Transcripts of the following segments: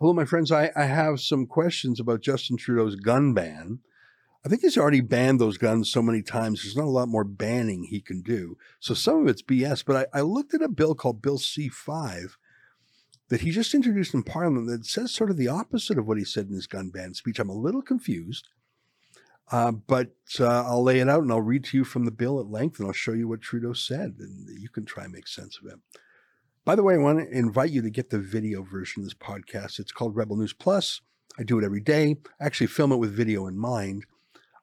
Hello, my friends. I, I have some questions about Justin Trudeau's gun ban. I think he's already banned those guns so many times. There's not a lot more banning he can do. So some of it's BS. But I, I looked at a bill called Bill C5 that he just introduced in Parliament that says sort of the opposite of what he said in his gun ban speech. I'm a little confused. Uh, but uh, I'll lay it out and I'll read to you from the bill at length and I'll show you what Trudeau said and you can try and make sense of it. By the way, I want to invite you to get the video version of this podcast. It's called Rebel News Plus. I do it every day. I actually film it with video in mind.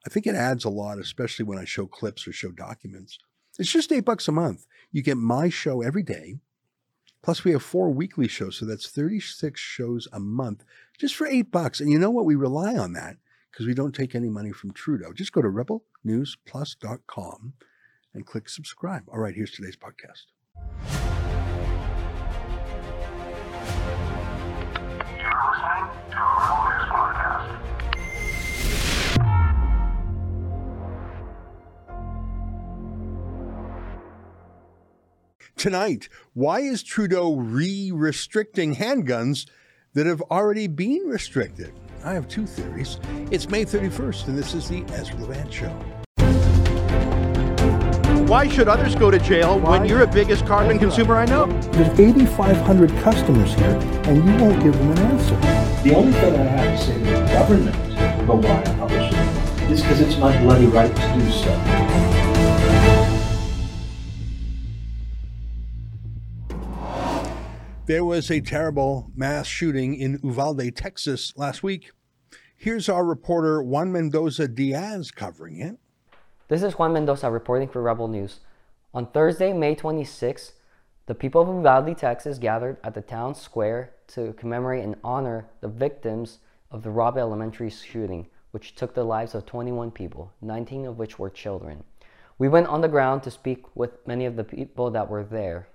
I think it adds a lot, especially when I show clips or show documents. It's just eight bucks a month. You get my show every day. Plus, we have four weekly shows, so that's 36 shows a month just for eight bucks. And you know what? We rely on that because we don't take any money from Trudeau. Just go to rebelnewsplus.com and click subscribe. All right, here's today's podcast. Tonight, why is Trudeau re restricting handguns that have already been restricted? I have two theories. It's May 31st, and this is the Ezra Levant Show. Why should others go to jail Why? when you're the biggest carbon consumer I know? There's 8,500 customers here, and you won't give them an answer. The only thing I have to say to the government about why I publish it is because it's my bloody right to do so. There was a terrible mass shooting in Uvalde, Texas last week. Here's our reporter Juan Mendoza Diaz covering it. This is Juan Mendoza reporting for Rebel News. On Thursday, May 26, the people of Uvalde, Texas gathered at the town square to commemorate and honor the victims of the Robb Elementary shooting, which took the lives of 21 people, 19 of which were children. We went on the ground to speak with many of the people that were there.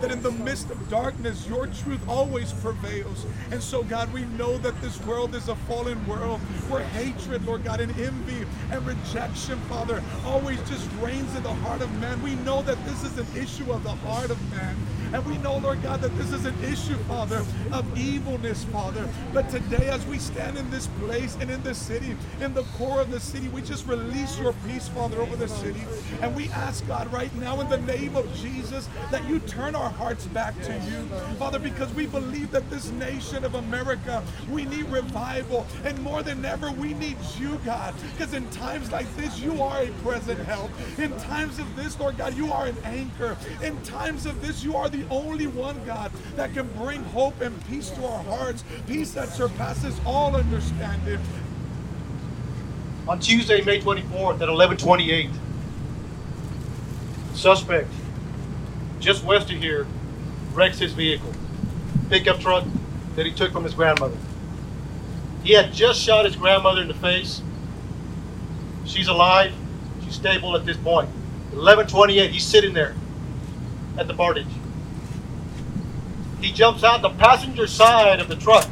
That in the midst of darkness, your truth always prevails. And so, God, we know that this world is a fallen world where hatred, Lord God, and envy and rejection, Father, always just reigns in the heart of man. We know that this is an issue of the heart of man. And we know, Lord God, that this is an issue, Father, of evilness, Father. But today, as we stand in this place and in this city, in the core of the city, we just release your peace, Father, over the city. And we ask, God, right now, in the name of Jesus, that you turn our hearts back to you, Father, because we believe that this nation of America, we need revival. And more than ever, we need you, God, because in times like this, you are a present help. In times of this, Lord God, you are an anchor. In times of this, you are the only one, God, that can bring hope and peace to our hearts, peace that surpasses all understanding. On Tuesday, May 24th at 1128, suspect just west of here wrecks his vehicle, pickup truck that he took from his grandmother. He had just shot his grandmother in the face. She's alive. She's stable at this point. 1128, he's sitting there at the bar ditch. He jumps out the passenger side of the truck.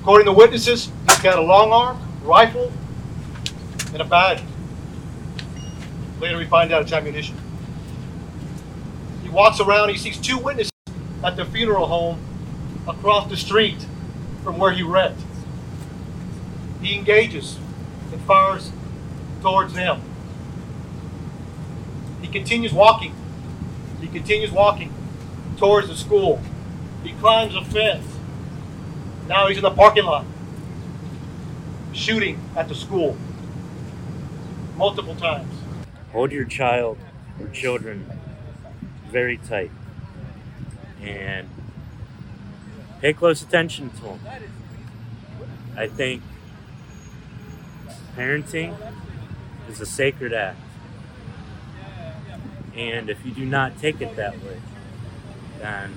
According to witnesses, he's got a long arm, rifle, and a bag. Later, we find out it's ammunition. He walks around, he sees two witnesses at the funeral home across the street from where he wrecked. He engages and fires towards them. He continues walking. He continues walking towards the school. He climbs a fence. Now he's in the parking lot, shooting at the school multiple times. hold your child or children very tight and pay close attention to them. I think parenting is a sacred act. And if you do not take it that way, then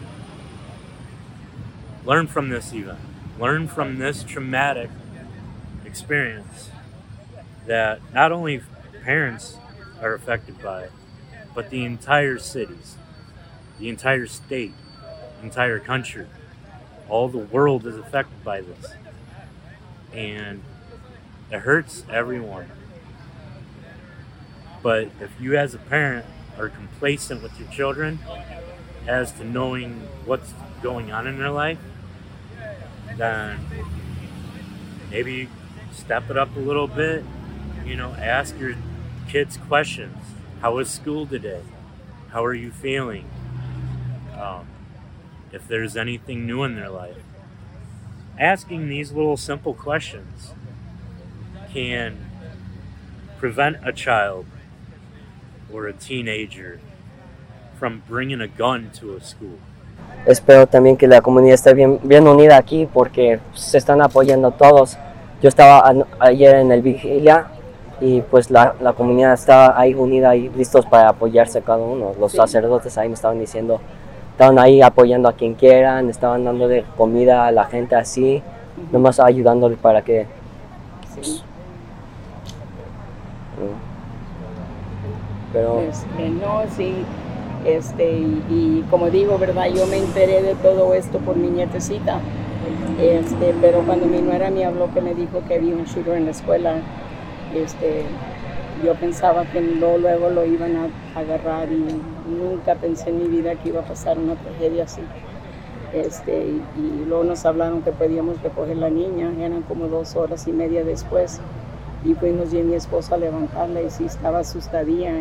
learn from this event. Learn from this traumatic experience that not only parents are affected by it, but the entire cities, the entire state, entire country, all the world is affected by this. And it hurts everyone. But if you, as a parent, are complacent with your children as to knowing what's going on in their life, then maybe step it up a little bit. You know, ask your kids questions. How was school today? How are you feeling? Um, if there's anything new in their life. Asking these little simple questions can prevent a child or a teenager from bringing a gun to a school. Espero también que la comunidad esté bien, bien unida aquí porque se están apoyando todos. Yo estaba ayer en el vigilia y pues la, la comunidad estaba ahí unida y listos para apoyarse cada uno. Los sacerdotes ahí me estaban diciendo, estaban ahí apoyando a quien quieran, estaban dándole comida a la gente así, nomás ayudándole para que... pues, mm. Pero... Este, no, sí, este, y, como digo, ¿verdad? Yo me enteré de todo esto por mi nietecita, este, pero cuando mi nuera me habló que me dijo que había un shooter en la escuela, este, yo pensaba que luego, luego lo iban a agarrar y nunca pensé en mi vida que iba a pasar una tragedia así. Este, y, luego nos hablaron que podíamos recoger la niña, eran como dos horas y media después, y fuimos yo y mi esposo a levantarla y sí estaba asustadía.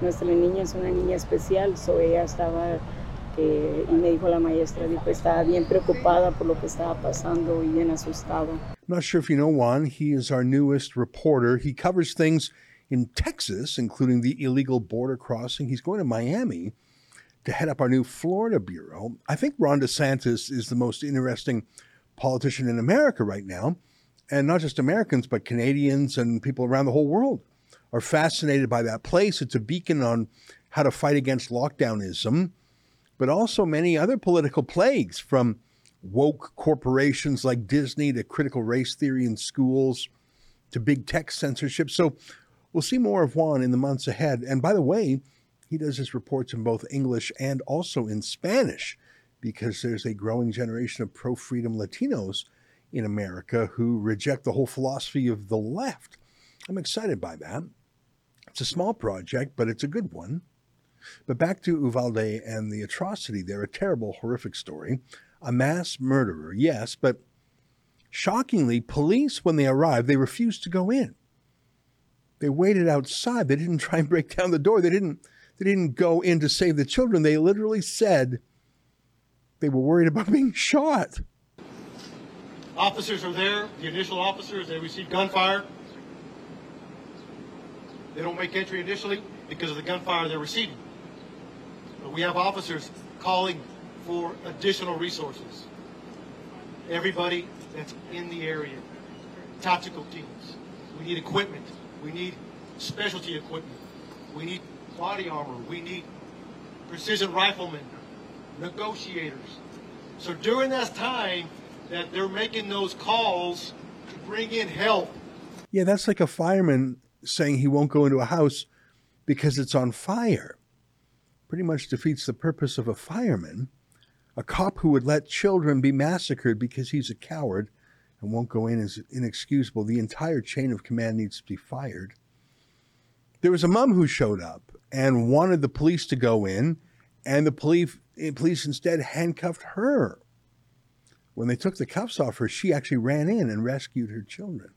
Nuestra niña es una niña especial, so ella estaba, eh, y me dijo la maestra, dijo, estaba bien preocupada por lo que estaba pasando y bien asustada. I'm not sure if you know Juan. He is our newest reporter. He covers things in Texas, including the illegal border crossing. He's going to Miami to head up our new Florida bureau. I think Ron DeSantis is the most interesting politician in America right now. And not just Americans, but Canadians and people around the whole world are fascinated by that place. It's a beacon on how to fight against lockdownism, but also many other political plagues from woke corporations like Disney to critical race theory in schools to big tech censorship. So we'll see more of Juan in the months ahead. And by the way, he does his reports in both English and also in Spanish because there's a growing generation of pro freedom Latinos in America who reject the whole philosophy of the left. I'm excited by that. It's a small project, but it's a good one. But back to Uvalde and the atrocity there, a terrible, horrific story. A mass murderer, yes, but shockingly, police, when they arrived, they refused to go in. They waited outside. They didn't try and break down the door. They didn't they didn't go in to save the children. They literally said they were worried about being shot. Officers are there, the initial officers, they received gunfire. They don't make entry initially because of the gunfire they're receiving. But we have officers calling for additional resources. Everybody that's in the area, tactical teams. We need equipment. We need specialty equipment. We need body armor. We need precision riflemen, negotiators. So during that time that they're making those calls to bring in help, Yeah, that's like a fireman saying he won't go into a house because it's on fire. Pretty much defeats the purpose of a fireman. A cop who would let children be massacred because he's a coward and won't go in is inexcusable. The entire chain of command needs to be fired. There was a mom who showed up and wanted the police to go in, and the police, eh, police instead handcuffed her. When they took the cuffs off her, she actually ran in and rescued her children.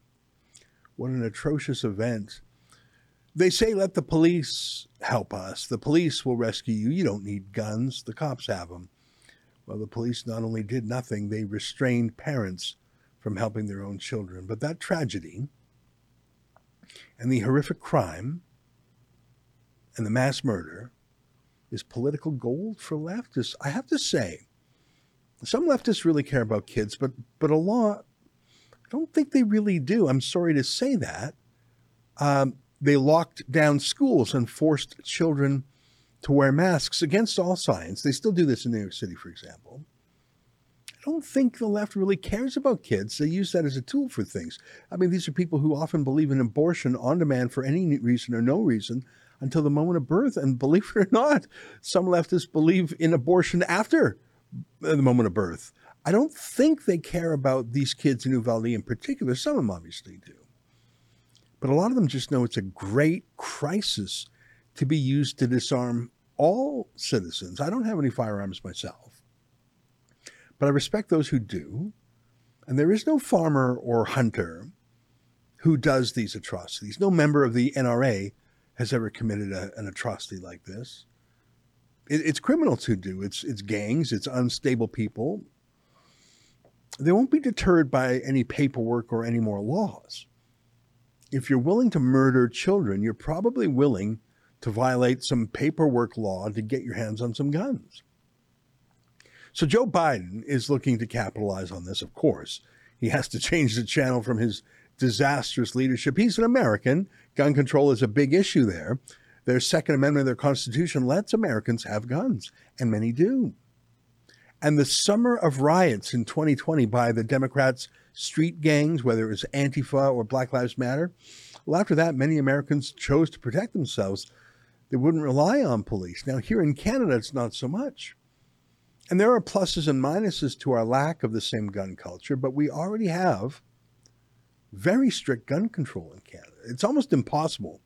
What an atrocious event. They say, let the police help us. The police will rescue you. You don't need guns. The cops have them. Well, the police not only did nothing, they restrained parents from helping their own children. But that tragedy and the horrific crime and the mass murder is political gold for leftists. I have to say, some leftists really care about kids, but but a lot don't think they really do. I'm sorry to say that. Um, they locked down schools and forced children to wear masks against all science. They still do this in New York City, for example. I don't think the left really cares about kids. They use that as a tool for things. I mean, these are people who often believe in abortion on demand for any reason or no reason until the moment of birth. And believe it or not, some leftists believe in abortion after the moment of birth. I don't think they care about these kids in Uvalde in particular. Some of them obviously do. But a lot of them just know it's a great crisis to be used to disarm all citizens. I don't have any firearms myself, but I respect those who do. And there is no farmer or hunter who does these atrocities. No member of the NRA has ever committed a, an atrocity like this. It, it's criminals who do. It's it's gangs. It's unstable people. They won't be deterred by any paperwork or any more laws. If you're willing to murder children, you're probably willing to violate some paperwork law to get your hands on some guns. So Joe Biden is looking to capitalize on this, of course. He has to change the channel from his disastrous leadership. He's an American. Gun control is a big issue there. Their Second Amendment their Constitution lets Americans have guns, and many do. And the summer of riots in 2020 by the Democrats' street gangs, whether it was Antifa or Black Lives Matter, well, after that, many Americans chose to protect themselves. They wouldn't rely on police. Now, here in Canada, it's not so much. And there are pluses and minuses to our lack of the same gun culture, but we already have very strict gun control in Canada. It's almost impossible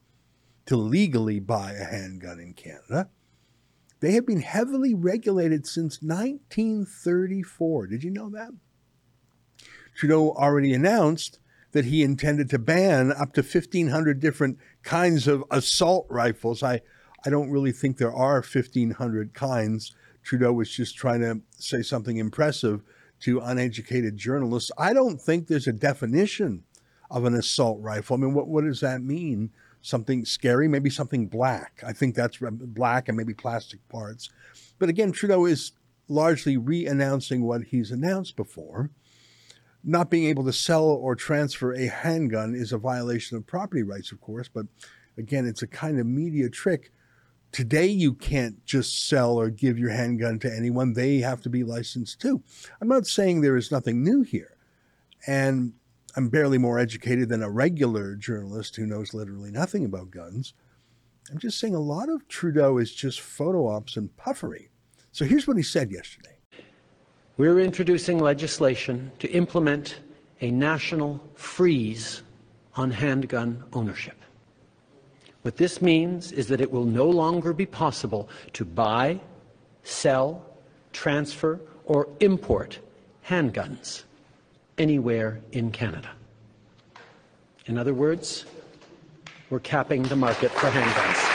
to legally buy a handgun in Canada. They have been heavily regulated since 1934. Did you know that? Trudeau already announced that he intended to ban up to 1,500 different kinds of assault rifles. I, I don't really think there are 1,500 kinds. Trudeau was just trying to say something impressive to uneducated journalists. I don't think there's a definition of an assault rifle. I mean, what, what does that mean? Something scary, maybe something black. I think that's black and maybe plastic parts. But again, Trudeau is largely re announcing what he's announced before. Not being able to sell or transfer a handgun is a violation of property rights, of course, but again, it's a kind of media trick. Today, you can't just sell or give your handgun to anyone. They have to be licensed too. I'm not saying there is nothing new here. And I'm barely more educated than a regular journalist who knows literally nothing about guns. I'm just saying a lot of Trudeau is just photo ops and puffery. So here's what he said yesterday. We're introducing legislation to implement a national freeze on handgun ownership. What this means is that it will no longer be possible to buy, sell, transfer, or import handguns anywhere in Canada. In other words, we're capping the market for handguns.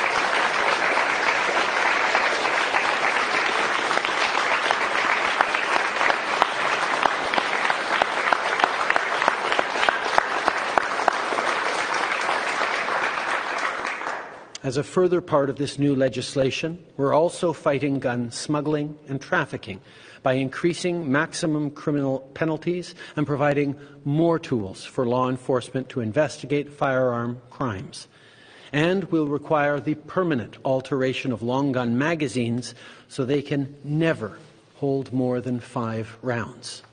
As a further part of this new legislation, we're also fighting gun smuggling and trafficking by increasing maximum criminal penalties and providing more tools for law enforcement to investigate firearm crimes. And will require the permanent alteration of long gun magazines so they can never hold more than five rounds.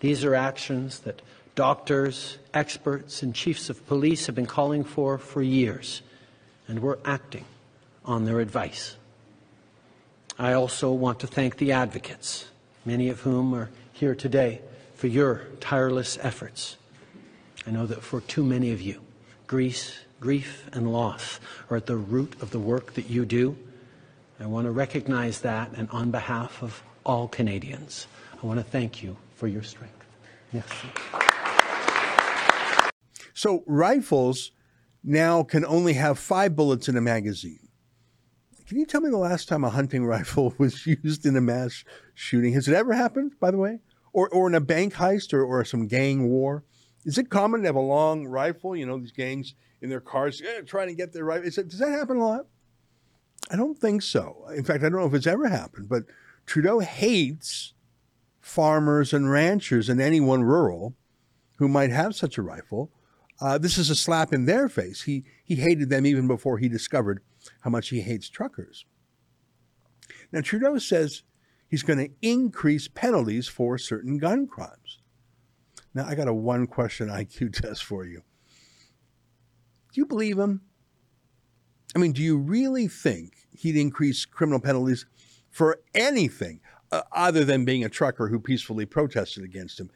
These are actions that doctors, experts, and chiefs of police have been calling for for years and we're acting on their advice. I also want to thank the advocates, many of whom are here today, for your tireless efforts. I know that for too many of you, grief, grief and loss are at the root of the work that you do. I want to recognize that, and on behalf of all Canadians, I want to thank you for your strength. Yes. So, rifles now can only have five bullets in a magazine. Can you tell me the last time a hunting rifle was used in a mass shooting? Has it ever happened, by the way? Or, or in a bank heist or, or some gang war? Is it common to have a long rifle? You know, these gangs in their cars eh, trying to get their rifle. It, does that happen a lot? I don't think so. In fact, I don't know if it's ever happened, but Trudeau hates farmers and ranchers and anyone rural who might have such a rifle uh, this is a slap in their face. He, he hated them even before he discovered how much he hates truckers. Now, Trudeau says he's going to increase penalties for certain gun crimes. Now, I got a one question IQ test for you. Do you believe him? I mean, do you really think he'd increase criminal penalties for anything uh, other than being a trucker who peacefully protested against him?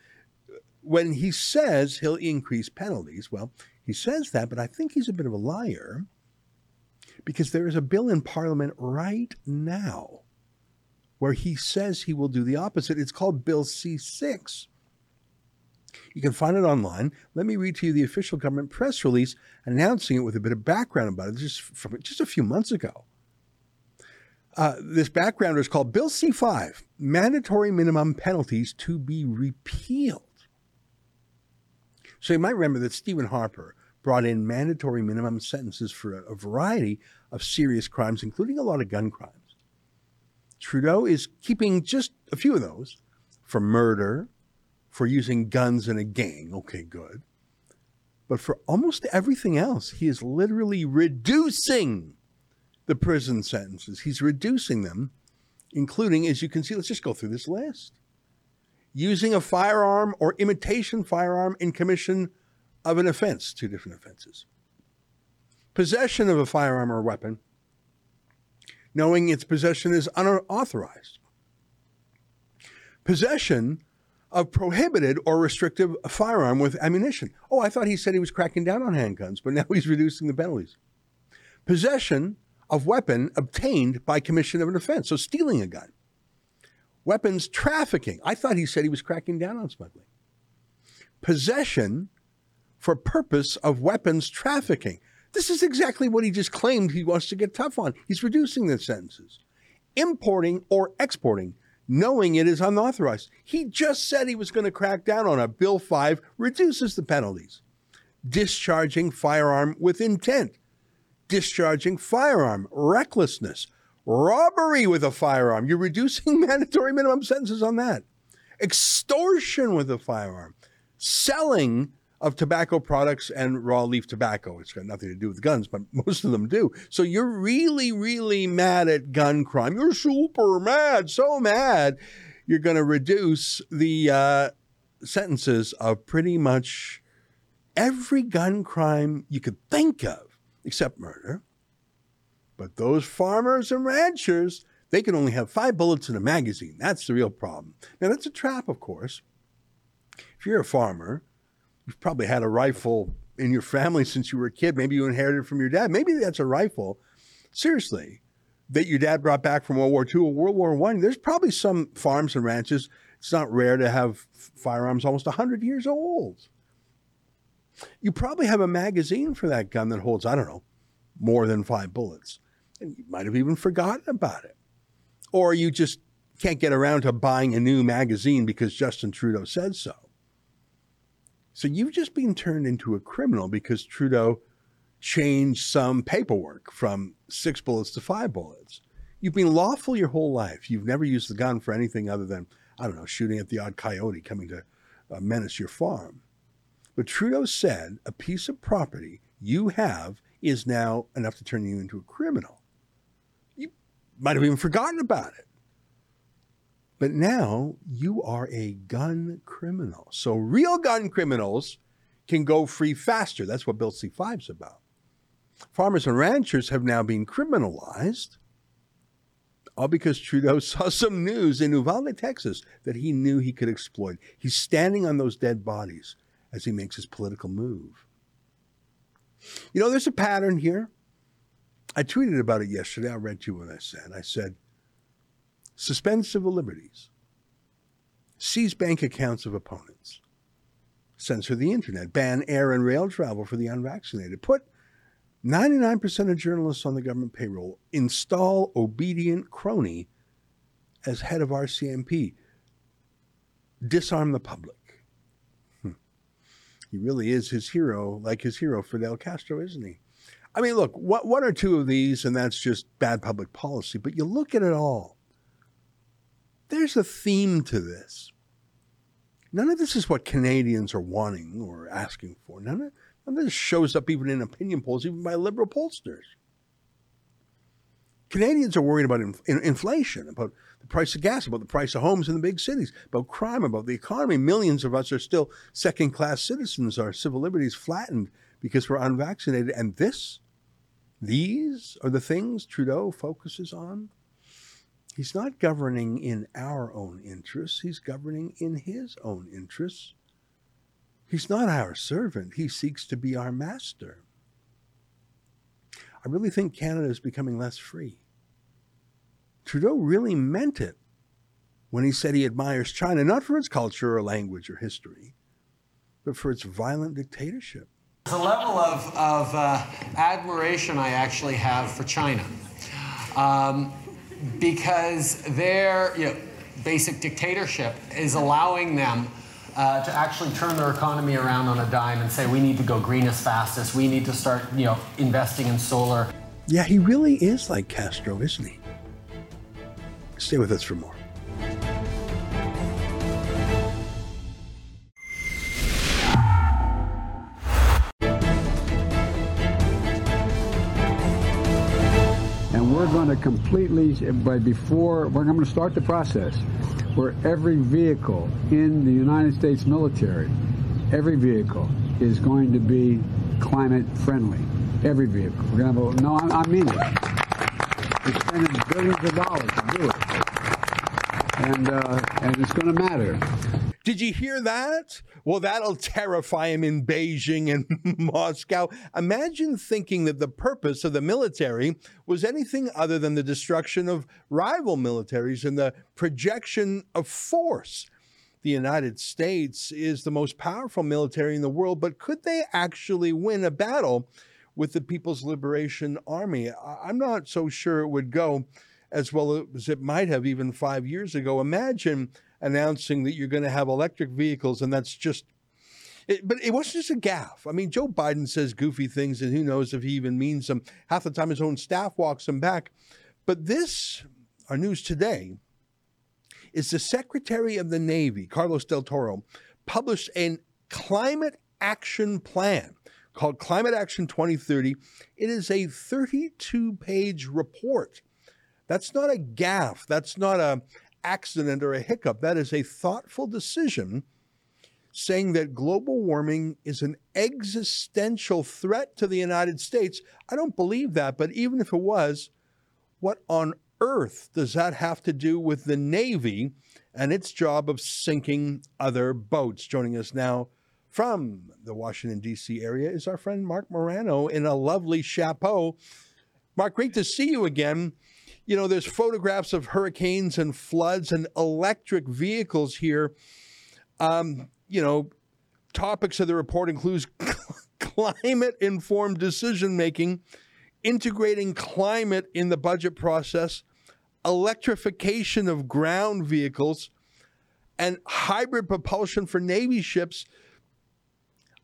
When he says he'll increase penalties, well, he says that, but I think he's a bit of a liar because there is a bill in Parliament right now where he says he will do the opposite. It's called Bill C 6. You can find it online. Let me read to you the official government press release announcing it with a bit of background about it just from just a few months ago. Uh, this background is called Bill C 5 Mandatory Minimum Penalties to be Repealed. So you might remember that Stephen Harper brought in mandatory minimum sentences for a, variety of serious crimes, including a lot of gun crimes. Trudeau is keeping just a few of those for murder, for using guns in a gang. Okay, good. But for almost everything else, he is literally reducing the prison sentences. He's reducing them, including, as you can see, let's just go through this list. Using a firearm or imitation firearm in commission of an offense, two different offenses. Possession of a firearm or weapon, knowing its possession is unauthorized. Possession of prohibited or restrictive firearm with ammunition. Oh, I thought he said he was cracking down on handguns, but now he's reducing the penalties. Possession of weapon obtained by commission of an offense, so stealing a gun. Weapons trafficking. I thought he said he was cracking down on smuggling. Possession for purpose of weapons trafficking. This is exactly what he just claimed he wants to get tough on. He's reducing the sentences. Importing or exporting, knowing it is unauthorized. He just said he was going to crack down on it. Bill 5 reduces the penalties. Discharging firearm with intent, discharging firearm, recklessness, robbery with a firearm. You're reducing mandatory minimum sentences on that. Extortion with a firearm, selling of tobacco products and raw leaf tobacco. It's got nothing to do with guns, but most of them do. So you're really, really mad at gun crime. You're super mad, so mad. You're going to reduce the uh, sentences of pretty much every gun crime you could think of, except murder. But those farmers and ranchers, they can only have five bullets in a magazine. That's the real problem. Now, that's a trap, of course. If you're a farmer, You've probably had a rifle in your family since you were a kid. Maybe you inherited from your dad. Maybe that's a rifle. Seriously, that your dad brought back from World War II or World War One. There's probably some farms and ranches. It's not rare to have firearms almost 100 years old. You probably have a magazine for that gun that holds, I don't know, more than five bullets. And you might have even forgotten about it. Or you just can't get around to buying a new magazine because Justin Trudeau said so. So you've just been turned into a criminal because Trudeau changed some paperwork from six bullets to five bullets. You've been lawful your whole life. You've never used the gun for anything other than, I don't know, shooting at the odd coyote coming to uh, menace your farm. But Trudeau said a piece of property you have is now enough to turn you into a criminal. Might have even forgotten about it. But now you are a gun criminal. So real gun criminals can go free faster. That's what Bill C 5 is about. Farmers and ranchers have now been criminalized, all because Trudeau saw some news in Uvalde, Texas, that he knew he could exploit. He's standing on those dead bodies as he makes his political move. You know, there's a pattern here. I tweeted about it yesterday. I read to you what I said. I said, suspend civil liberties, seize bank accounts of opponents, censor the internet, ban air and rail travel for the unvaccinated, put 99% of journalists on the government payroll, install obedient crony as head of RCMP, disarm the public. Hmm. He really is his hero, like his hero Fidel Castro, isn't he? I mean, look, what, one or two of these, and that's just bad public policy, but you look at it all there's a theme to this. None of this is what Canadians are wanting or asking for. None of, none of this shows up even in opinion polls, even by liberal pollsters. Canadians are worried about in, in, inflation, about the price of gas, about the price of homes in the big cities, about crime, about the economy. Millions of us are still second class citizens. Our civil liberties flattened because we're unvaccinated. And this, these are the things Trudeau focuses on He's not governing in our own interests, he's governing in his own interests. He's not our servant, he seeks to be our master. I really think Canada is becoming less free. Trudeau really meant it when he said he admires China, not for its culture or language or history, but for its violent dictatorship. The level of, of uh, admiration I actually have for China. Um, because their you know, basic dictatorship is allowing them uh, to actually turn their economy around on a dime and say we need to go green as fast as we need to start you know investing in solar. Yeah, he really is like Castro, isn't he? Stay with us for more. To completely, but before, we're going to start the process where every vehicle in the United States military, every vehicle is going to be climate friendly. Every vehicle. We're going to have a, no, I, I mean it. We're spending billions of dollars to do it. And, uh, and it's going to matter. Did you hear that? Well, that'll terrify him in Beijing and Moscow. Imagine thinking that the purpose of the military was anything other than the destruction of rival militaries and the projection of force. The United States is the most powerful military in the world, but could they actually win a battle with the People's Liberation Army? I'm not so sure it would go as well as it might have even five years ago. Imagine announcing that you're going to have electric vehicles, and that's just. It, but it wasn't just a gaffe. I mean, Joe Biden says goofy things, and who knows if he even means them. Half the time, his own staff walks him back. But this, our news today, is the Secretary of the Navy, Carlos Del Toro, published a climate action plan called Climate Action 2030. It is a 32 page report. That's not a gaffe. That's not a accident or a hiccup. That is a thoughtful decision saying that global warming is an existential threat to the United States. I don't believe that, but even if it was, what on earth does that have to do with the Navy and its job of sinking other boats? Joining us now from the Washington, D.C. area is our friend Marc Morano in a lovely chapeau. Marc, great to see you again you know, there's photographs of hurricanes and floods and electric vehicles here. Um, you know, topics of the report includes climate informed decision making, integrating climate in the budget process, electrification of ground vehicles, and hybrid propulsion for Navy ships.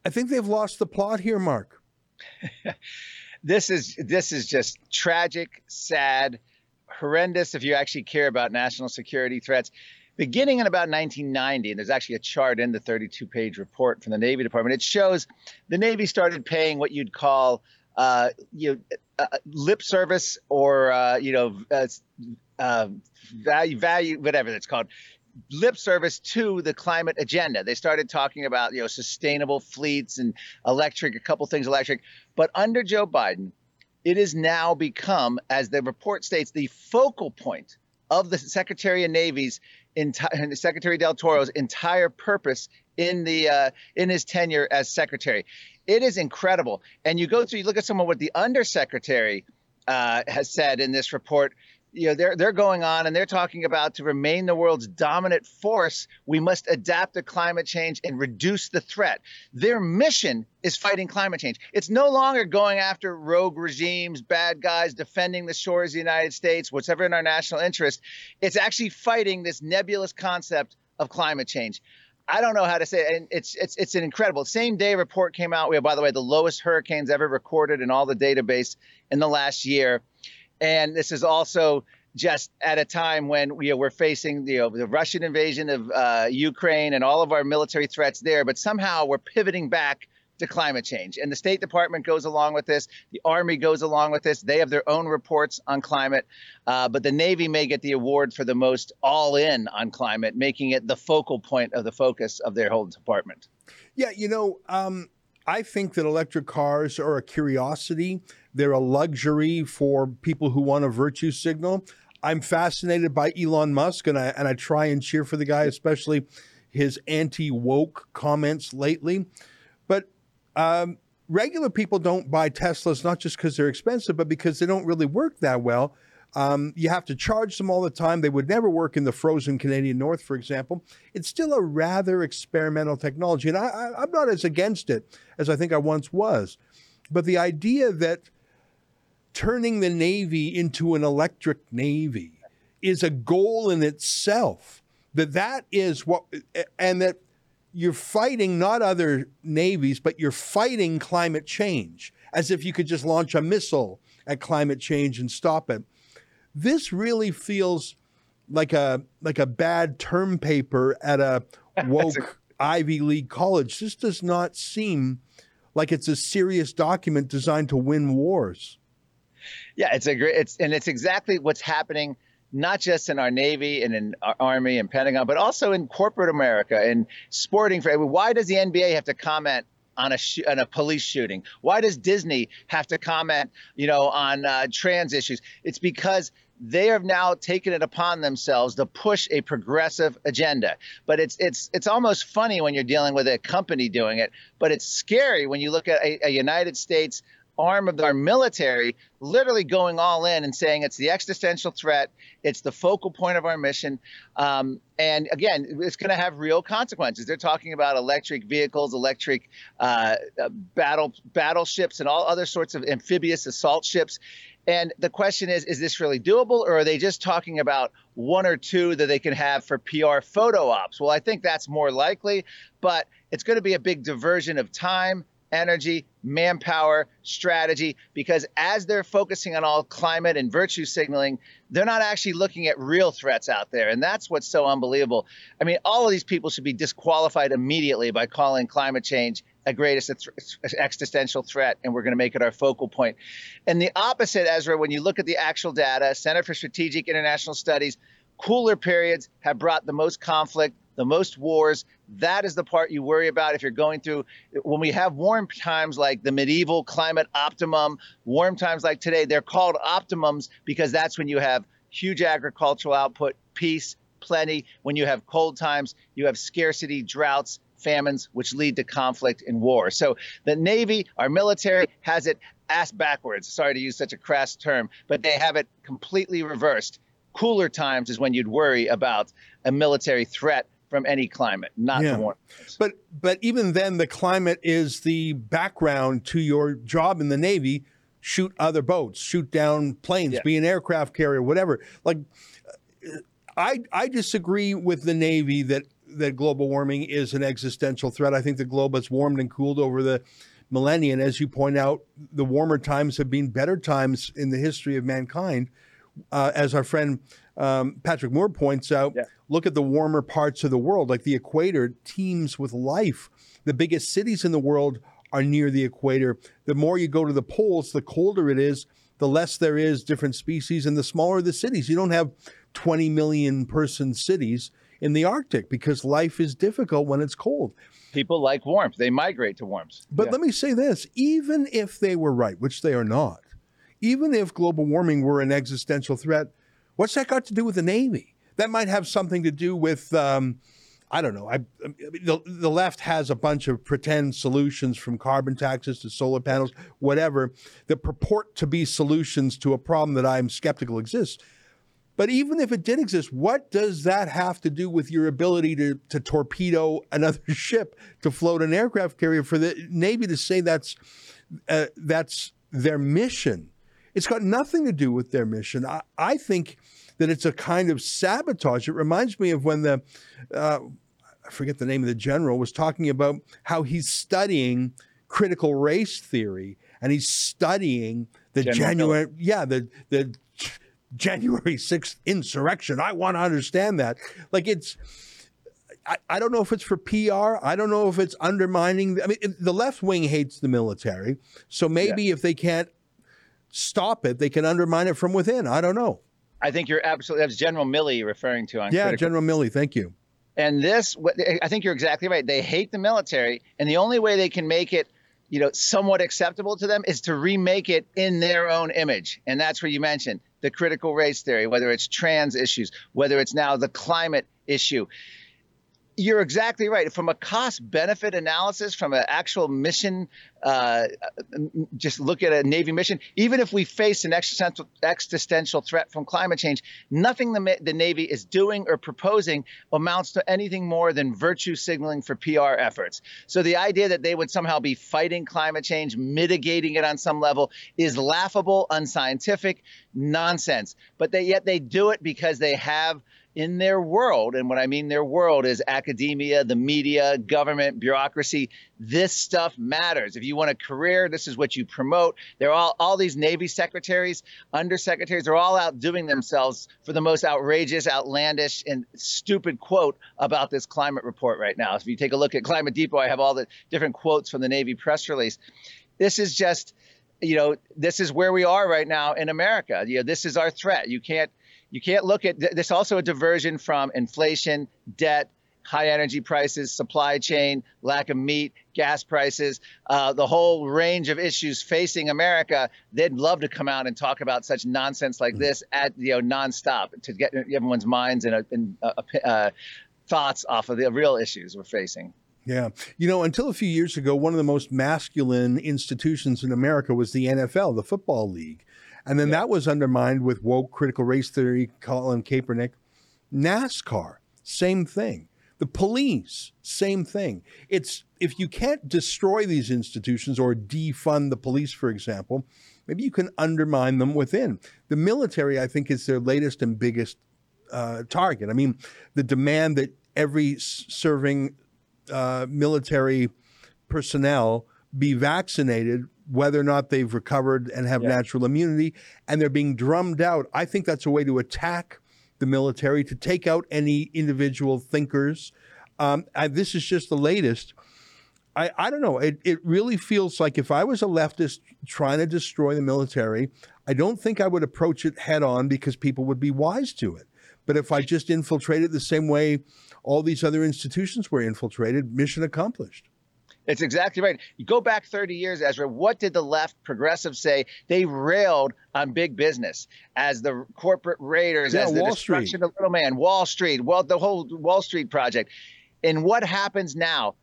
I think they've lost the plot here, Marc. this is this is just tragic, sad, horrendous if you actually care about national security threats. Beginning in about 1990, and there's actually a chart in the 32 page report from the Navy Department, it shows the Navy started paying what you'd call uh, you know, uh, lip service or uh, you know uh, uh, value value whatever it's called lip service to the climate agenda. They started talking about you know sustainable fleets and electric, a couple things electric. But under Joe Biden, it has now become, as the report states, the focal point of the Secretary of Navy's entire Secretary Del Toro's entire purpose in the uh, in his tenure as secretary. It is incredible. And you go through, you look at some of what the undersecretary uh, has said in this report you know they're they're going on and they're talking about to remain the world's dominant force we must adapt to climate change and reduce the threat their mission is fighting climate change it's no longer going after rogue regimes bad guys defending the shores of the united states whatever in our national interest it's actually fighting this nebulous concept of climate change I don't know how to say it. And it's it's it's an incredible same day report came out. We have, by the way, the lowest hurricanes ever recorded in all the database in the last year. And this is also just at a time when we, we're facing you know, the Russian invasion of uh, Ukraine and all of our military threats there, but somehow we're pivoting back to climate change. And the State Department goes along with this. The Army goes along with this. They have their own reports on climate. Uh, but the Navy may get the award for the most all in on climate, making it the focal point of the focus of their whole department. Yeah, you know, um, I think that electric cars are a curiosity. They're a luxury for people who want a virtue signal. I'm fascinated by Elon Musk, and I and I try and cheer for the guy, especially his anti woke comments lately. But um, regular people don't buy Teslas not just because they're expensive, but because they don't really work that well. Um, you have to charge them all the time. They would never work in the frozen Canadian North, for example. It's still a rather experimental technology, and I, I, I'm not as against it as I think I once was. But the idea that turning the Navy into an electric Navy is a goal in itself. That that is what, and that you're fighting not other navies, but you're fighting climate change, as if you could just launch a missile at climate change and stop it. This really feels like a like a bad term paper at a woke Ivy League college. This does not seem like it's a serious document designed to win wars. Yeah, it's a great. It's and it's exactly what's happening not just in our Navy and in our Army and Pentagon, but also in corporate America and sporting. Why does the NBA have to comment on a sh- on a police shooting? Why does Disney have to comment, you know, on uh, trans issues? It's because they have now taken it upon themselves to push a progressive agenda. But it's it's it's almost funny when you're dealing with a company doing it, but it's scary when you look at a, a United States arm of our military literally going all in and saying it's the existential threat, it's the focal point of our mission. Um, and again, it's going to have real consequences. They're talking about electric vehicles, electric uh, uh, battle battleships, and all other sorts of amphibious assault ships. And the question is, is this really doable, or are they just talking about one or two that they can have for PR photo ops? Well, I think that's more likely, but it's going to be a big diversion of time energy, manpower, strategy, because as they're focusing on all climate and virtue signaling, they're not actually looking at real threats out there. And that's what's so unbelievable. I mean, all of these people should be disqualified immediately by calling climate change a greatest existential threat, and we're going to make it our focal point. And the opposite, Ezra, when you look at the actual data, Center for Strategic International Studies, cooler periods have brought the most conflict, the most wars. That is the part you worry about if you're going through. When we have warm times like the medieval climate optimum, warm times like today, they're called optimums because that's when you have huge agricultural output, peace, plenty. When you have cold times, you have scarcity, droughts, famines, which lead to conflict and war. So the Navy, our military, has it ass backwards. Sorry to use such a crass term, but they have it completely reversed. Cooler times is when you'd worry about a military threat from any climate, not yeah. warm. But but even then, the climate is the background to your job in the Navy. Shoot other boats, shoot down planes, yeah. be an aircraft carrier, whatever. Like, uh, I I disagree with the Navy that that global warming is an existential threat. I think the globe has warmed and cooled over the millennia, and as you point out, the warmer times have been better times in the history of mankind. Uh, as our friend um, Patrick Moore points out, yeah. look at the warmer parts of the world, like the equator teems with life. The biggest cities in the world are near the equator. The more you go to the poles, the colder it is, the less there is different species, and the smaller the cities. You don't have 20 million person cities in the Arctic because life is difficult when it's cold. People like warmth, they migrate to warmth. But yeah. let me say this even if they were right, which they are not, even if global warming were an existential threat, What's that got to do with the Navy? That might have something to do with, um, I don't know. I, the, the left has a bunch of pretend solutions from carbon taxes to solar panels, whatever, that purport to be solutions to a problem that I'm skeptical exists. But even if it did exist, what does that have to do with your ability to, to torpedo another ship, to float an aircraft carrier? For the Navy to say that's uh, that's their mission it's got nothing to do with their mission. I, I think that it's a kind of sabotage. It reminds me of when the, uh, I forget the name of the general, was talking about how he's studying critical race theory and he's studying the January, yeah, the, the January 6th insurrection. I want to understand that. Like it's, I, I, don't know if it's for PR. I don't know if it's undermining. I mean, the left wing hates the military. So maybe yeah. if they can't stop it, they can undermine it from within. I don't know. I think you're absolutely. That's General Milley referring to on. Yeah, critical. General Milley. Thank you. And this, I think you're exactly right. They hate the military, and the only way they can make it, you know, somewhat acceptable to them is to remake it in their own image. And that's where you mentioned the critical race theory, whether it's trans issues, whether it's now the climate issue You're exactly right. From a cost benefit analysis, from an actual mission, uh, just look at a Navy mission, even if we face an existential, existential threat from climate change, nothing the, the Navy is doing or proposing amounts to anything more than virtue signaling for PR efforts. So the idea that they would somehow be fighting climate change, mitigating it on some level, is laughable, unscientific, nonsense. But they, yet they do it because they have in their world, and what I mean their world is academia, the media, government, bureaucracy. This stuff matters. If you want a career, this is what you promote. They're all all these Navy secretaries, undersecretaries, they're all out doing themselves for the most outrageous, outlandish, and stupid quote about this climate report right now. If you take a look at Climate Depot, I have all the different quotes from the Navy press release. This is just you know, this is where we are right now in America. You know, this is our threat. You can't you can't look at this also a diversion from inflation, debt, high energy prices, supply chain, lack of meat, gas prices, uh, the whole range of issues facing America. They'd love to come out and talk about such nonsense like this at you know nonstop to get everyone's minds and, and uh, uh, thoughts off of the real issues we're facing. Yeah. You know, until a few years ago, one of the most masculine institutions in America was the NFL, the Football League. And then that was undermined with woke critical race theory, Colin Kaepernick. NASCAR, same thing. The police, same thing. It's if you can't destroy these institutions or defund the police, for example, maybe you can undermine them within. The military, I think, is their latest and biggest uh, target. I mean, the demand that every serving uh, military personnel be vaccinated whether or not they've recovered and have yeah. natural immunity, and they're being drummed out. I think that's a way to attack the military, to take out any individual thinkers. Um, I, this is just the latest. I, I don't know. It, it really feels like if I was a leftist trying to destroy the military, I don't think I would approach it head on because people would be wise to it. But if I just infiltrated the same way all these other institutions were infiltrated, mission accomplished. It's exactly right. You go back 30 years, Ezra. What did the left progressives say? They railed on big business as the corporate raiders, yeah, as the Wall destruction Street. of little man, Wall Street, well, the whole Wall Street project. And what happens now?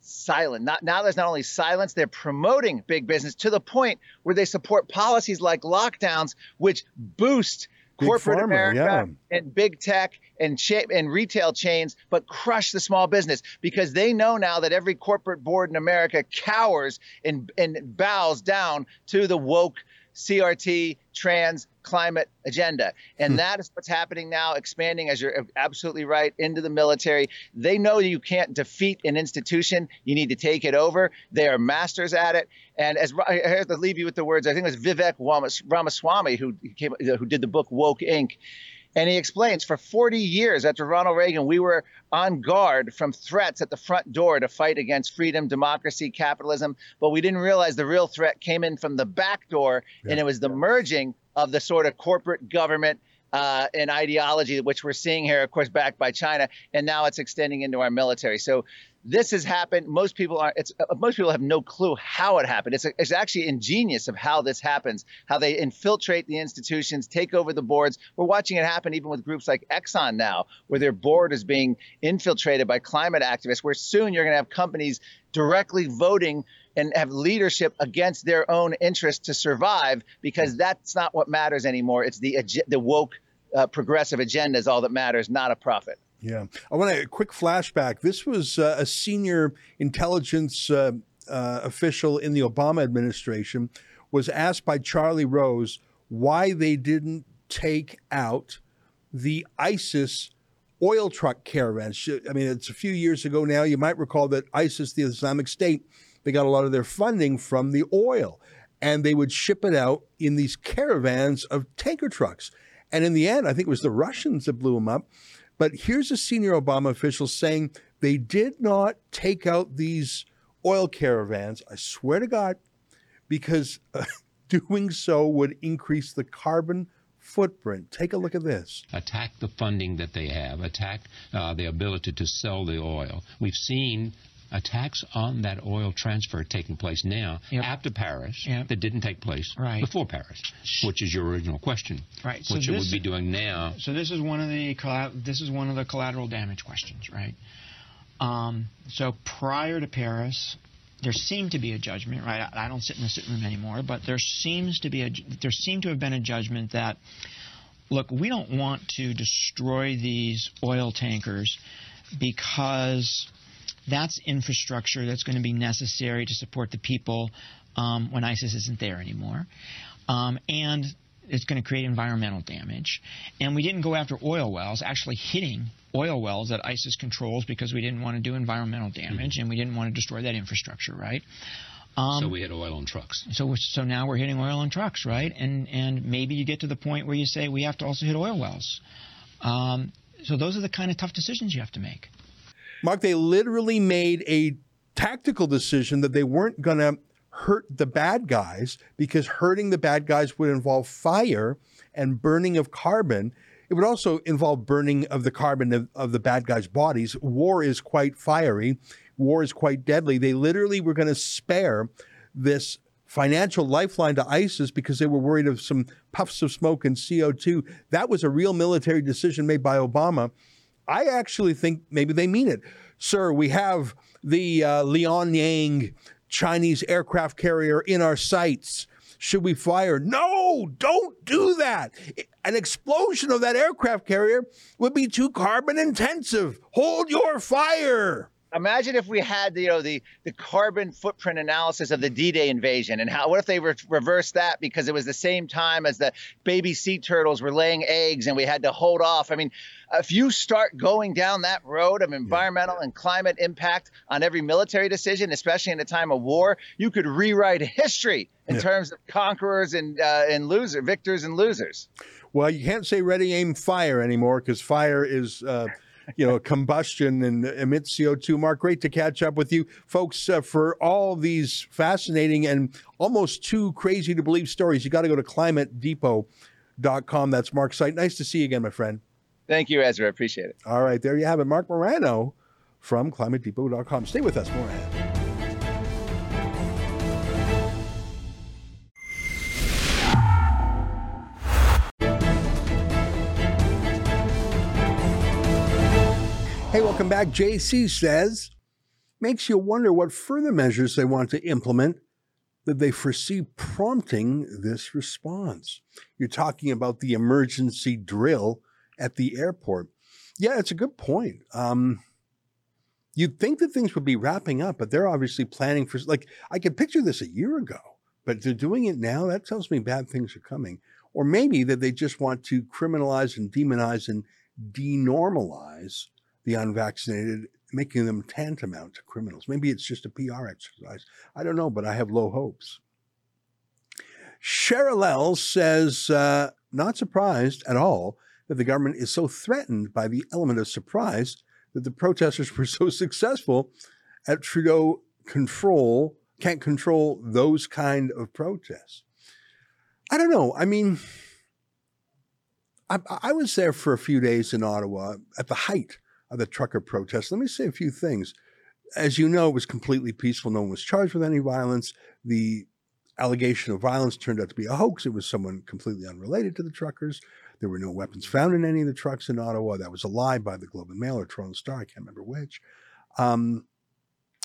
Silent. Not now. There's not only silence; they're promoting big business to the point where they support policies like lockdowns, which boost Big corporate America yeah. and big tech and cha- and retail chains, but crush the small business because they know now that every corporate board in America cowers and and bows down to the woke CRT, trans, climate agenda. And hmm. that is what's happening now, expanding, as you're absolutely right, into the military. They know you can't defeat an institution. You need to take it over. They are masters at it. And as I have to leave you with the words, I think it was Vivek Ramaswamy who, came, who did the book Woke Inc. And he explains for 40 years after Ronald Reagan, we were on guard from threats at the front door to fight against freedom, democracy, capitalism. But we didn't realize the real threat came in from the back door, yeah. and it was the merging of the sort of corporate government uh, and ideology, which we're seeing here, of course, backed by China, and now it's extending into our military. So this has happened. Most people are. It's uh, most people have no clue how it happened. It's it's actually ingenious of how this happens. How they infiltrate the institutions, take over the boards. We're watching it happen even with groups like Exxon now, where their board is being infiltrated by climate activists. Where soon you're going to have companies directly voting and have leadership against their own interests to survive because that's not what matters anymore. It's the the woke uh, progressive agenda is all that matters, not a profit. Yeah. I want a quick flashback. This was uh, a senior intelligence uh, uh, official in the Obama administration was asked by Charlie Rose why they didn't take out the ISIS oil truck caravans. I mean, it's a few years ago now. You might recall that ISIS, the Islamic State, they got a lot of their funding from the oil, and they would ship it out in these caravans of tanker trucks. And in the end, I think it was the Russians that blew them up. But here's a senior Obama official saying they did not take out these oil caravans. I swear to God, because uh, doing so would increase the carbon footprint. Take a look at this. Attack the funding that they have, attack uh, the ability to sell the oil. We've seen attacks on that oil transfer taking place now yep. after Paris yep. that didn't take place right. before Paris, which is your original question. Right. So which this, it would be doing now. So this is one of the this is one of the collateral damage questions, right? Um, so prior to Paris, there seemed to be a judgment, right? I, I don't sit in the sitting room anymore, but there seems to be a there seemed to have been a judgment that look, we don't want to destroy these oil tankers because that's infrastructure that's going to be necessary to support the people um, when ISIS isn't there anymore. Um, and it's going to create environmental damage. And we didn't go after oil wells, actually hitting oil wells that ISIS controls because we didn't want to do environmental damage and we didn't want to destroy that infrastructure, right? Um, so we hit oil on trucks. So so now we're hitting oil on trucks, right? And and maybe you get to the point where you say we have to also hit oil wells. Um, so those are the kind of tough decisions you have to make. Marc, they literally made a tactical decision that they weren't going to hurt the bad guys because hurting the bad guys would involve fire and burning of carbon. It would also involve burning of the carbon of, of the bad guys' bodies. War is quite fiery. War is quite deadly. They literally were going to spare this financial lifeline to ISIS because they were worried of some puffs of smoke and CO2. That was a real military decision made by Obama. I actually think maybe they mean it. Sir, we have the uh, Liaoning Chinese aircraft carrier in our sights. Should we fire? No, don't do that. An explosion of that aircraft carrier would be too carbon intensive. Hold your fire imagine if we had the, you know the the carbon footprint analysis of the D-Day invasion and how what if they re- reversed that because it was the same time as the baby sea turtles were laying eggs and we had to hold off. I mean, if you start going down that road of environmental and climate impact on every military decision, especially in a time of war, you could rewrite history in yeah. terms of conquerors and uh, and loser, victors and losers. Well, you can't say ready, aim, fire anymore because fire is. Uh, you know, combustion and emit CO2. Marc, great to catch up with you. Folks, uh, for all these fascinating and almost too crazy to believe stories, you got to go to climatedepot.com. That's Marc's site. Nice to see you again, my friend. Thank you, Ezra. Appreciate it. All right, there you have it. Marc Morano from climatedepot.com. Stay with us. More ahead. Welcome back. JC says, makes you wonder what further measures they want to implement that they foresee prompting this response. You're talking about the emergency drill at the airport. Yeah, it's a good point. Um, you'd think that things would be wrapping up, but they're obviously planning for, like, I could picture this a year ago, but they're doing it now. That tells me bad things are coming. Or maybe that they just want to criminalize and demonize and denormalize the unvaccinated, making them tantamount to criminals. Maybe it's just a PR exercise. I don't know, but I have low hopes. Cheryl says, uh, not surprised at all that the government is so threatened by the element of surprise that the protesters were so successful at Trudeau control, can't control those kind of protests. I don't know. I mean, I, I was there for a few days in Ottawa at the height the trucker protest. Let me say a few things. As you know, it was completely peaceful. No one was charged with any violence. The allegation of violence turned out to be a hoax. It was someone completely unrelated to the truckers. There were no weapons found in any of the trucks in Ottawa. That was a lie by the Globe and Mail or Toronto Star. I can't remember which. Um,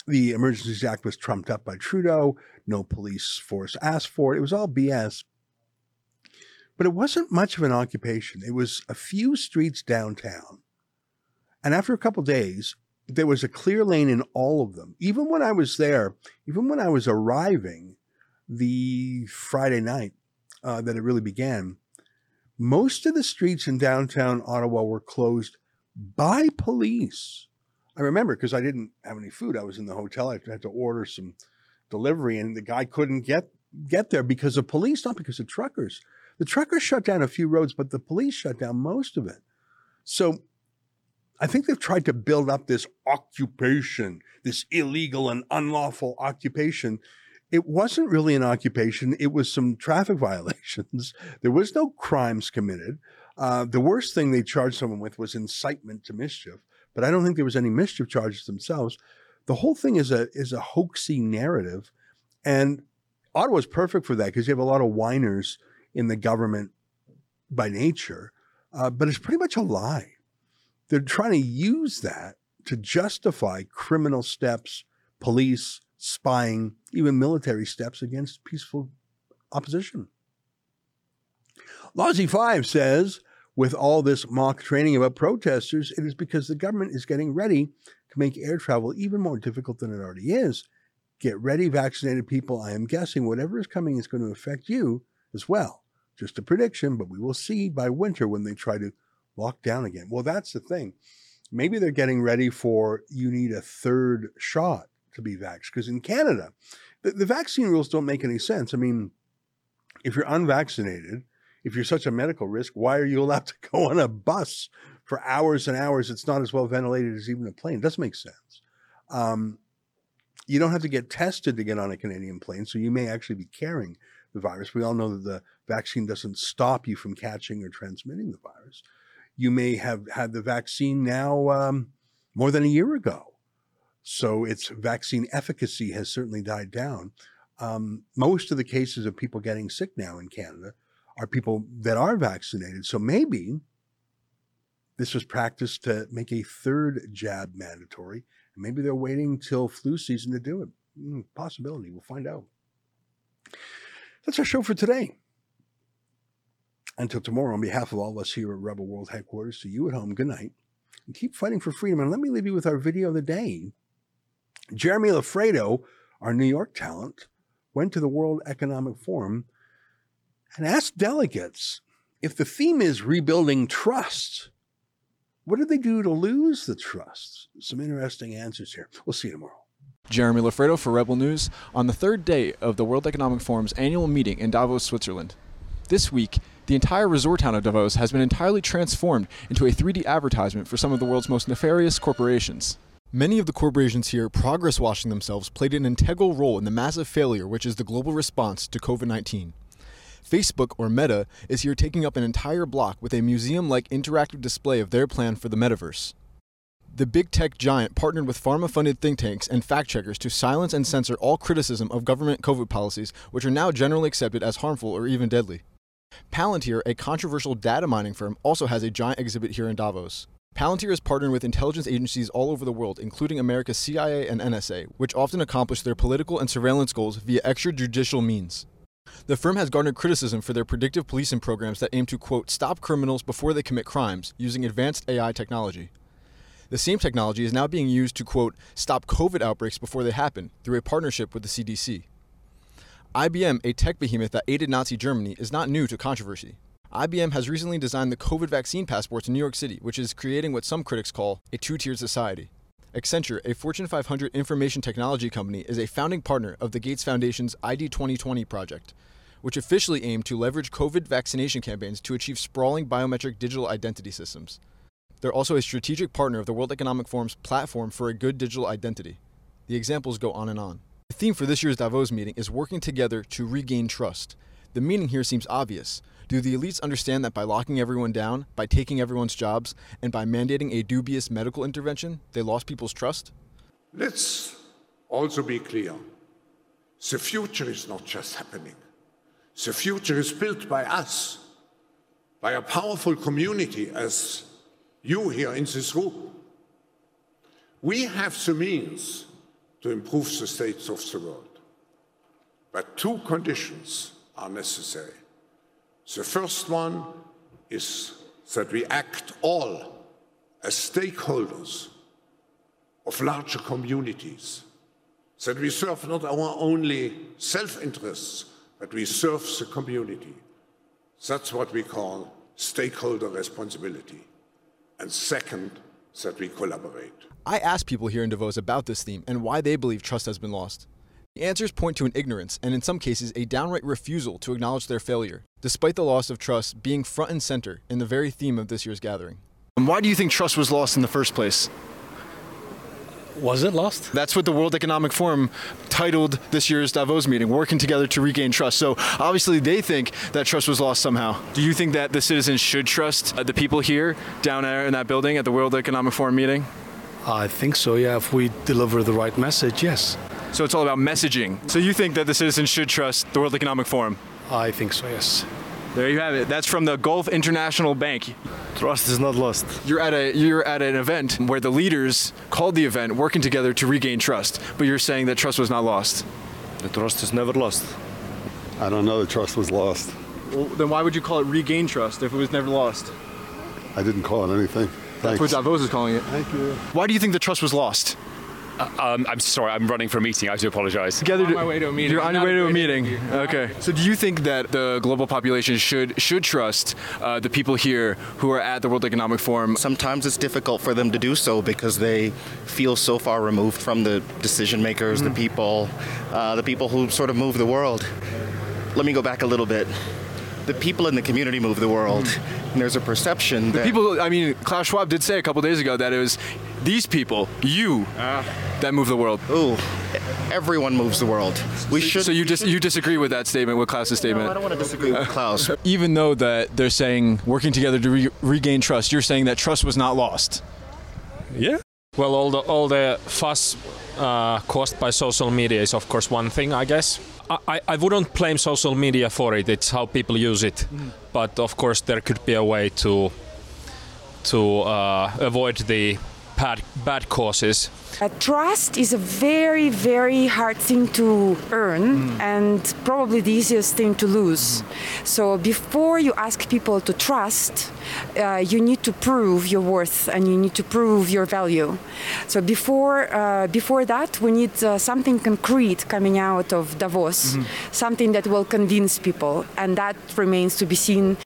the Emergencies Act was trumped up by Trudeau. No police force asked for it. It was all BS. But it wasn't much of an occupation. It was a few streets downtown and after a couple days, there was a clear lane in all of them. Even when I was there, even when I was arriving the Friday night uh, that it really began, most of the streets in downtown Ottawa were closed by police. I remember because I didn't have any food. I was in the hotel. I had to order some delivery, and the guy couldn't get get there because of police, not because of truckers. The truckers shut down a few roads, but the police shut down most of it. So I think they've tried to build up this occupation, this illegal and unlawful occupation. It wasn't really an occupation. It was some traffic violations. There was no crimes committed. Uh, the worst thing they charged someone with was incitement to mischief, but I don't think there was any mischief charges themselves. The whole thing is a is a hoaxy narrative, and Ottawa's perfect for that because you have a lot of whiners in the government by nature, uh, but it's pretty much a lie they're trying to use that to justify criminal steps, police, spying, even military steps against peaceful opposition. Lawsy 5 says, with all this mock training about protesters, it is because the government is getting ready to make air travel even more difficult than it already is. Get ready, vaccinated people. I am guessing whatever is coming is going to affect you as well. Just a prediction, but we will see by winter when they try to lock down again. Well, that's the thing. Maybe they're getting ready for you need a third shot to be vaxxed. Because in Canada, the, the vaccine rules don't make any sense. I mean, if you're unvaccinated, if you're such a medical risk, why are you allowed to go on a bus for hours and hours? It's not as well ventilated as even a plane. It doesn't make sense. Um, you don't have to get tested to get on a Canadian plane, so you may actually be carrying the virus. We all know that the vaccine doesn't stop you from catching or transmitting the virus. You may have had the vaccine now um, more than a year ago. So its vaccine efficacy has certainly died down. Um, most of the cases of people getting sick now in Canada are people that are vaccinated. So maybe this was practiced to make a third jab mandatory. And maybe they're waiting till flu season to do it. Mm, possibility. We'll find out. That's our show for today. Until tomorrow, on behalf of all of us here at Rebel World Headquarters, to you at home, good night. And keep fighting for freedom. And let me leave you with our video of the day. Jeremy Loffredo, our New York talent, went to the World Economic Forum and asked delegates if the theme is rebuilding trust, what did they do to lose the trust? Some interesting answers here. We'll see you tomorrow. Jeremy Loffredo for Rebel News on the third day of the World Economic Forum's annual meeting in Davos, Switzerland. This week, the entire resort town of Davos has been entirely transformed into a 3D advertisement for some of the world's most nefarious corporations. Many of the corporations here progress washing themselves played an integral role in the massive failure which is the global response to COVID 19. Facebook, or Meta, is here taking up an entire block with a museum like interactive display of their plan for the metaverse. The big tech giant partnered with pharma funded think tanks and fact checkers to silence and censor all criticism of government COVID policies, which are now generally accepted as harmful or even deadly. Palantir, a controversial data mining firm, also has a giant exhibit here in Davos. Palantir is partnered with intelligence agencies all over the world, including America's CIA and NSA, which often accomplish their political and surveillance goals via extrajudicial means. The firm has garnered criticism for their predictive policing programs that aim to, quote, stop criminals before they commit crimes using advanced AI technology. The same technology is now being used to, quote, stop COVID outbreaks before they happen through a partnership with the CDC. IBM, a tech behemoth that aided Nazi Germany, is not new to controversy. IBM has recently designed the COVID vaccine passports in New York City, which is creating what some critics call a two tiered society. Accenture, a Fortune 500 information technology company, is a founding partner of the Gates Foundation's ID 2020 project, which officially aimed to leverage COVID vaccination campaigns to achieve sprawling biometric digital identity systems. They're also a strategic partner of the World Economic Forum's platform for a good digital identity. The examples go on and on. The theme for this year's Davos meeting is working together to regain trust. The meaning here seems obvious. Do the elites understand that by locking everyone down, by taking everyone's jobs, and by mandating a dubious medical intervention, they lost people's trust? Let's also be clear. The future is not just happening. The future is built by us, by a powerful community as you here in this room. We have the means to improve the states of the world. But two conditions are necessary. The first one is that we act all as stakeholders of larger communities, that we serve not our only self interests, but we serve the community. That's what we call stakeholder responsibility. And second, that we collaborate. I asked people here in Davos about this theme and why they believe trust has been lost. The answers point to an ignorance and, in some cases, a downright refusal to acknowledge their failure, despite the loss of trust being front and center in the very theme of this year's gathering. And why do you think trust was lost in the first place? Was it lost? That's what the World Economic Forum titled this year's Davos meeting, Working Together to Regain Trust. So obviously they think that trust was lost somehow. Do you think that the citizens should trust uh, the people here down there in that building at the World Economic Forum meeting? I think so, yeah. If we deliver the right message, yes. So it's all about messaging. So you think that the citizens should trust the World Economic Forum? I think so, yes. There you have it. That's from the Gulf International Bank. Trust is not lost. You're at a you're at an event where the leaders called the event working together to regain trust, but you're saying that trust was not lost. The trust is never lost. I don't know. The trust was lost. Well, then why would you call it regain trust if it was never lost? I didn't call it anything. That's what Davos is calling it. Thank you. Why do you think the trust was lost? Um, I'm sorry, I'm running for a meeting. I do apologize. Together on my way to a meeting. You're on your way to a meeting. interview. Okay. So do you think that the global population should should trust uh, the people here who are at the World Economic Forum? Sometimes it's difficult for them to do so because they feel so far removed from the decision makers, Mm. the people, uh, the people who sort of move the world. Let me go back a little bit. The people in the community move the world, and there's a perception Mm. The that people, I mean, Klaus Schwab did say a couple days ago that it was these people, you, that move the world. Oh, everyone moves the world. We should. So you dis- you disagree with that statement, with Klaus's statement? I don't want to disagree with Klaus. Even though that they're saying working together to re- regain trust, you're saying that trust was not lost. Yeah. Well, all the all the fuss uh, caused by social media is of course one thing, I guess. I, I- wouldn't blame social media for it. It's how people use it. But of course, there could be a way to to uh, avoid the bad bad causes. Uh, trust is a very, very hard thing to earn and probably the easiest thing to lose. So before you ask people to trust, uh, you need to prove your worth and you need to prove your value. So before uh, before that, we need uh, something concrete coming out of Davos, something that will convince people, and that remains to be seen.